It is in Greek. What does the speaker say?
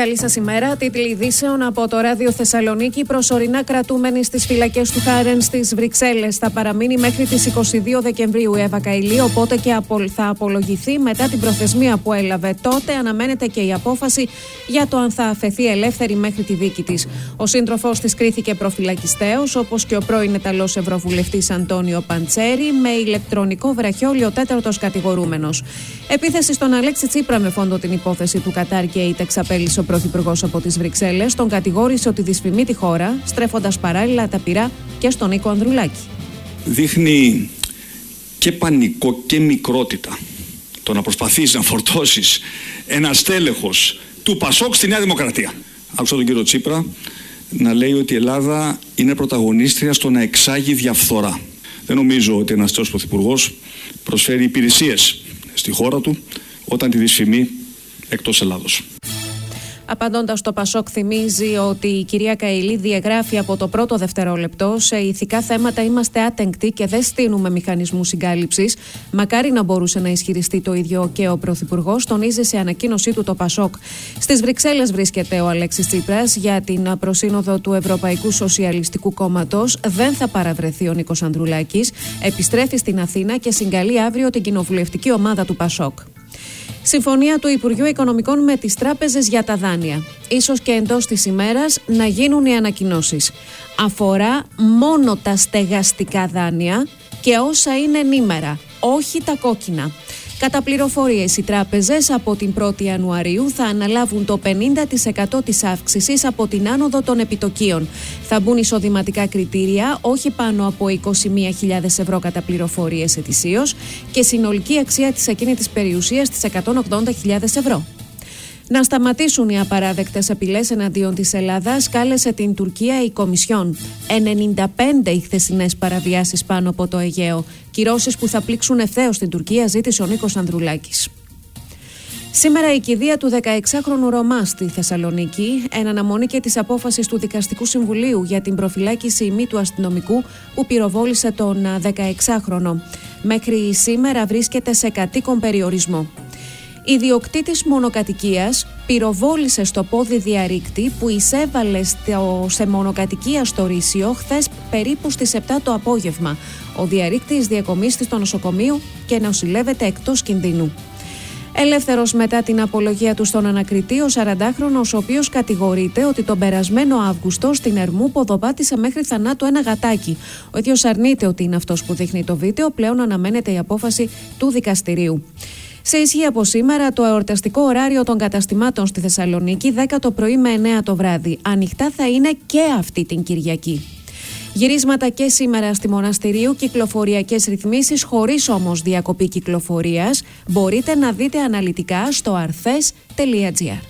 Καλή σας ημέρα. Τίτλοι ειδήσεων από το ράδιο Θεσσαλονίκη. Προσωρινά κρατούμενη στις φυλακές του Χάρεν στις Βρυξέλλες. Θα παραμείνει μέχρι τις 22 Δεκεμβρίου η Εύα Καηλή, οπότε και θα απολογηθεί μετά την προθεσμία που έλαβε. Τότε αναμένεται και η απόφαση για το αν θα αφαιθεί ελεύθερη μέχρι τη δίκη της. Ο σύντροφός της κρίθηκε προφυλακιστέο, όπως και ο πρώην Ιταλός Ευρωβουλευτής Αντώνιο Παντσέρη, με ηλεκτρονικό βραχιόλιο τέταρτος κατηγορούμενος. Επίθεση στον Αλέξη Τσίπρα με φόντο την υπόθεση του Κατάρ και η ο Πρωθυπουργός από τις Βρυξέλλες, τον κατηγόρησε ότι δυσφημεί τη χώρα, στρέφοντας παράλληλα τα πειρά και στον Νίκο Ανδρουλάκη. Δείχνει και πανικό και μικρότητα το να προσπαθείς να φορτώσεις ένα στέλεχος του Πασόκ στη Νέα Δημοκρατία. Άκουσα τον κύριο Τσίπρα να λέει ότι η Ελλάδα είναι πρωταγωνίστρια στο να εξάγει διαφθορά. Δεν νομίζω ότι ένας τέτοιος πρωθυπουργός προσφέρει υπηρεσίες στη χώρα του όταν τη δυσφημεί εκτός Ελλάδος. Απαντώντας το Πασόκ, θυμίζει ότι η κυρία Καηλή διαγράφει από το πρώτο δευτερόλεπτο σε ηθικά θέματα είμαστε άτεγκτοι και δεν στείλουμε μηχανισμούς συγκάλυψης. Μακάρι να μπορούσε να ισχυριστεί το ίδιο και ο Πρωθυπουργός, τονίζει σε ανακοίνωσή του το Πασόκ. Στις Βρυξέλλες βρίσκεται ο Αλέξης Τσίπρας για την προσύνοδο του Ευρωπαϊκού Σοσιαλιστικού Κόμματος. Δεν θα παραβρεθεί ο Νίκος Ανδρουλάκης. Επιστρέφει στην Αθήνα και συγκαλεί αύριο την κοινοβουλευτική ομάδα του Πασόκ. Συμφωνία του Υπουργείου Οικονομικών με τις τράπεζες για τα δάνεια. Ίσως και εντός της ημέρας να γίνουν οι ανακοινώσεις. Αφορά μόνο τα στεγαστικά δάνεια και όσα είναι ενήμερα, όχι τα κόκκινα. Κατά πληροφορίες, οι τράπεζες από την 1η Ιανουαρίου θα αναλάβουν το 50% της αύξησης από την άνοδο των επιτοκίων. Θα μπουν εισοδηματικά κριτήρια όχι πάνω από 21.000 ευρώ κατά πληροφορίες ετησίως και συνολική αξία της ακίνητης περιουσίας της 180.000 ευρώ. Να σταματήσουν οι απαράδεκτες απειλές εναντίον της Ελλάδας κάλεσε την Τουρκία η Κομισιόν. 95 οι χθεσινές παραβιάσεις πάνω από το Αιγαίο. Κυρώσεις που θα πλήξουν ευθέως την Τουρκία ζήτησε ο Νίκος Ανδρουλάκης. Σήμερα η κηδεία του 16χρονου Ρωμά στη Θεσσαλονίκη, εν αναμονή και της απόφασης του Δικαστικού Συμβουλίου για την προφυλάκηση ημί του αστυνομικού που πυροβόλησε τον 16χρονο. Μέχρι σήμερα βρίσκεται σε κατοίκον περιορισμό. Ιδιοκτήτης μονοκατοικίας πυροβόλησε στο πόδι διαρρήκτη που εισέβαλε στο, σε μονοκατοικία στο Ρήσιο χθες περίπου στις 7 το απόγευμα. Ο διαρρήκτης διακομίστη στο νοσοκομείο και νοσηλεύεται εκτός κινδύνου. Ελεύθερος μετά την απολογία του στον ανακριτή, ο 40χρονο, ο οποίος κατηγορείται ότι τον περασμένο Αύγουστο στην Ερμού ποδοπάτησε μέχρι θανάτου ένα γατάκι. Ο ίδιος αρνείται ότι είναι αυτός που δείχνει το βίντεο. Πλέον αναμένεται η απόφαση του δικαστηρίου. Σε ισχύ από σήμερα το εορταστικό ωράριο των καταστημάτων στη Θεσσαλονίκη 10 το πρωί με 9 το βράδυ. Ανοιχτά θα είναι και αυτή την Κυριακή. Γυρίσματα και σήμερα στη Μοναστηρίου, κυκλοφοριακές ρυθμίσεις χωρίς όμως διακοπή κυκλοφορίας. Μπορείτε να δείτε αναλυτικά στο αρθέ.gr.